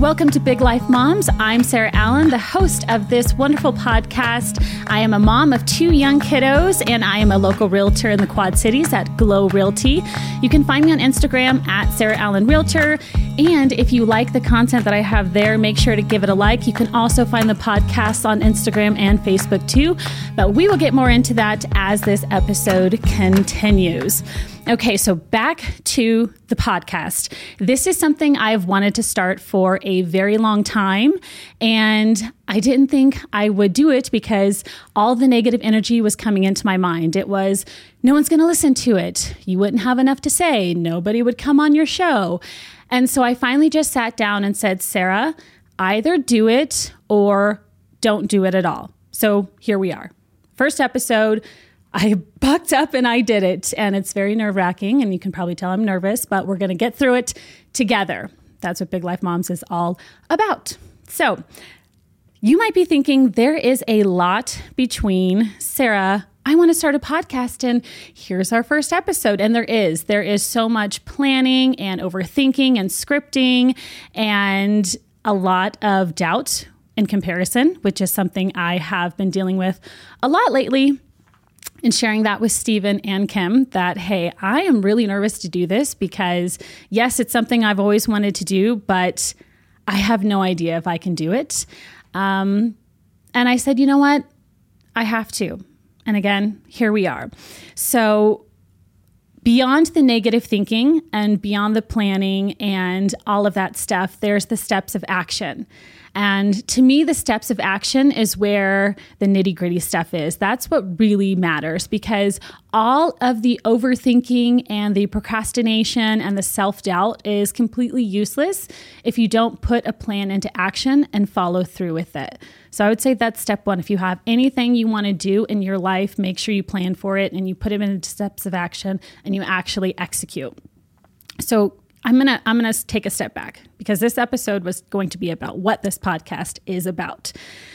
Welcome to Big Life Moms. I'm Sarah Allen, the host of this wonderful podcast. I am a mom of two young kiddos, and I am a local realtor in the Quad Cities at Glow Realty. You can find me on Instagram at Sarah Allen Realtor. And if you like the content that I have there, make sure to give it a like. You can also find the podcast on Instagram and Facebook too. But we will get more into that as this episode continues. Okay, so back to the podcast. This is something I've wanted to start for a very long time, and I didn't think I would do it because all the negative energy was coming into my mind. It was, no one's going to listen to it. You wouldn't have enough to say. Nobody would come on your show. And so I finally just sat down and said, Sarah, either do it or don't do it at all. So here we are. First episode I bucked up and I did it. And it's very nerve wracking. And you can probably tell I'm nervous, but we're going to get through it together. That's what Big Life Moms is all about. So, you might be thinking there is a lot between Sarah. I want to start a podcast, and here's our first episode. And there is. There is so much planning and overthinking and scripting and a lot of doubt in comparison, which is something I have been dealing with a lot lately and sharing that with Stephen and Kim that, hey, I am really nervous to do this because, yes, it's something I've always wanted to do, but I have no idea if I can do it. Um, and I said, you know what? I have to. And again, here we are. So, beyond the negative thinking and beyond the planning and all of that stuff, there's the steps of action. And to me, the steps of action is where the nitty gritty stuff is. That's what really matters because all of the overthinking and the procrastination and the self doubt is completely useless if you don't put a plan into action and follow through with it. So I would say that's step one. If you have anything you want to do in your life, make sure you plan for it and you put it into steps of action and you actually execute. So I'm going to I'm going to take a step back because this episode was going to be about what this podcast is about.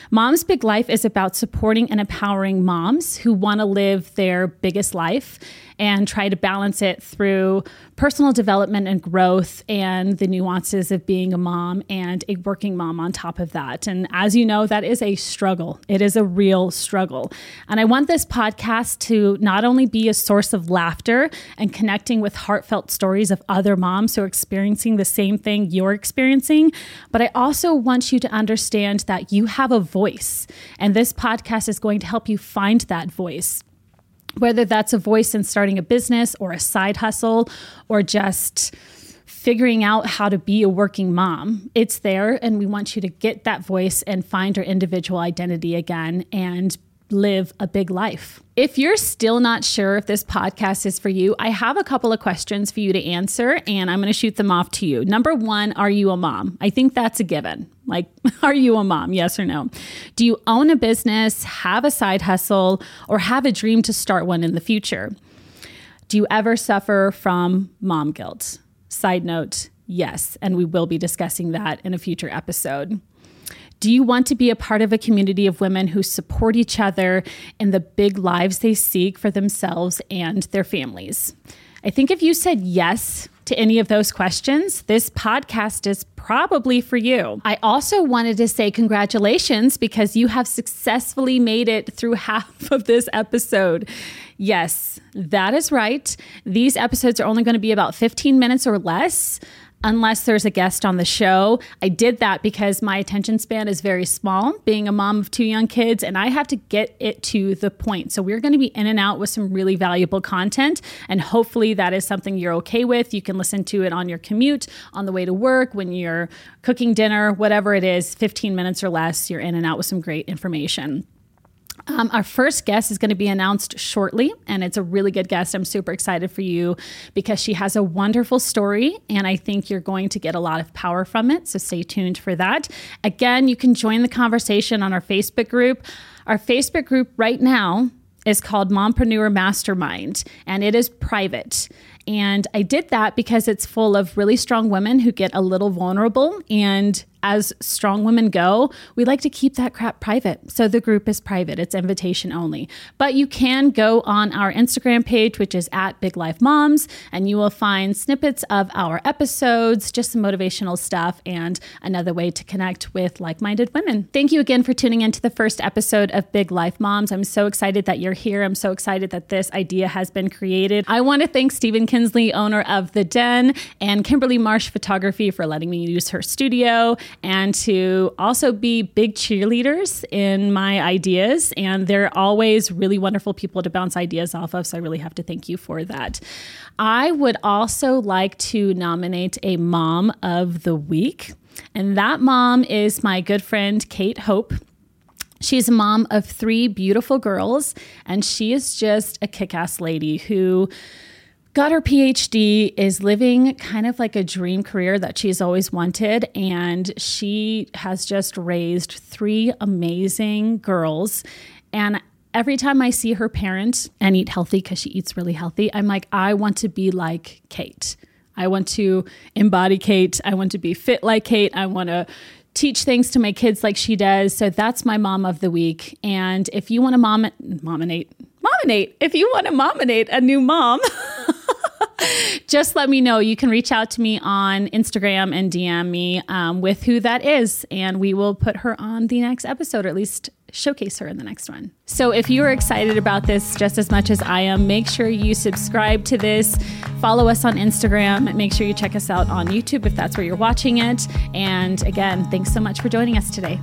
Mom's Big Life is about supporting and empowering moms who want to live their biggest life and try to balance it through personal development and growth and the nuances of being a mom and a working mom on top of that. And as you know, that is a struggle. It is a real struggle. And I want this podcast to not only be a source of laughter and connecting with heartfelt stories of other moms who are experiencing the same thing you're experiencing, but I also want you to understand that you have a voice. And this podcast is going to help you find that voice whether that's a voice in starting a business or a side hustle or just figuring out how to be a working mom. It's there, and we want you to get that voice and find your individual identity again and live a big life. If you're still not sure if this podcast is for you, I have a couple of questions for you to answer, and I'm going to shoot them off to you. Number one, are you a mom? I think that's a given. Like, are you a mom? Yes or no? Do you own a business, have a side hustle, or have a dream to start one in the future? Do you ever suffer from mom guilt? Side note, yes. And we will be discussing that in a future episode. Do you want to be a part of a community of women who support each other in the big lives they seek for themselves and their families? I think if you said yes to any of those questions, this podcast is probably for you. I also wanted to say congratulations because you have successfully made it through half of this episode. Yes, that is right. These episodes are only going to be about 15 minutes or less unless there's a guest on the show. I did that because my attention span is very small, being a mom of two young kids, and I have to get it to the point. So we're going to be in and out with some really valuable content, and hopefully that is something you're okay with. You can listen to it on your commute, on the way to work, when you're cooking dinner, whatever it is, 15 minutes or less, you're in and out with some great information. Um, our first guest is going to be announced shortly, and it's a really good guest. I'm super excited for you because she has a wonderful story, and I think you're going to get a lot of power from it. So stay tuned for that. Again, you can join the conversation on our Facebook group. Our Facebook group right now is called Mompreneur Mastermind, and it is private. And I did that because it's full of really strong women who get a little vulnerable and as strong women go, we like to keep that crap private. So the group is private, it's invitation only. But you can go on our Instagram page, which is at Big Life Moms, and you will find snippets of our episodes, just some motivational stuff, and another way to connect with like minded women. Thank you again for tuning in to the first episode of Big Life Moms. I'm so excited that you're here. I'm so excited that this idea has been created. I want to thank Stephen Kinsley, owner of The Den, and Kimberly Marsh Photography for letting me use her studio and to also be big cheerleaders in my ideas. And they're always really wonderful people to bounce ideas off of. So I really have to thank you for that. I would also like to nominate a mom of the week. And that mom is my good friend, Kate Hope. She's a mom of three beautiful girls, and she is just a kick ass lady who got her PhD, is living kind of like a dream career that she's always wanted. And she has just raised three amazing girls. And every time I see her parent and eat healthy, because she eats really healthy, I'm like, I want to be like Kate. I want to embody Kate. I want to be fit like Kate. I want to teach things to my kids like she does. So that's my mom of the week. And if you want to mom mominate, mominate, if you want to mominate a new mom, just let me know. You can reach out to me on Instagram and DM me um, with who that is, and we will put her on the next episode, or at least showcase her in the next one. So if you are excited about this just as much as I am, make sure you subscribe to this, follow us on Instagram, make sure you check us out on YouTube if that's where you're watching it. And again, thanks so much for joining us today.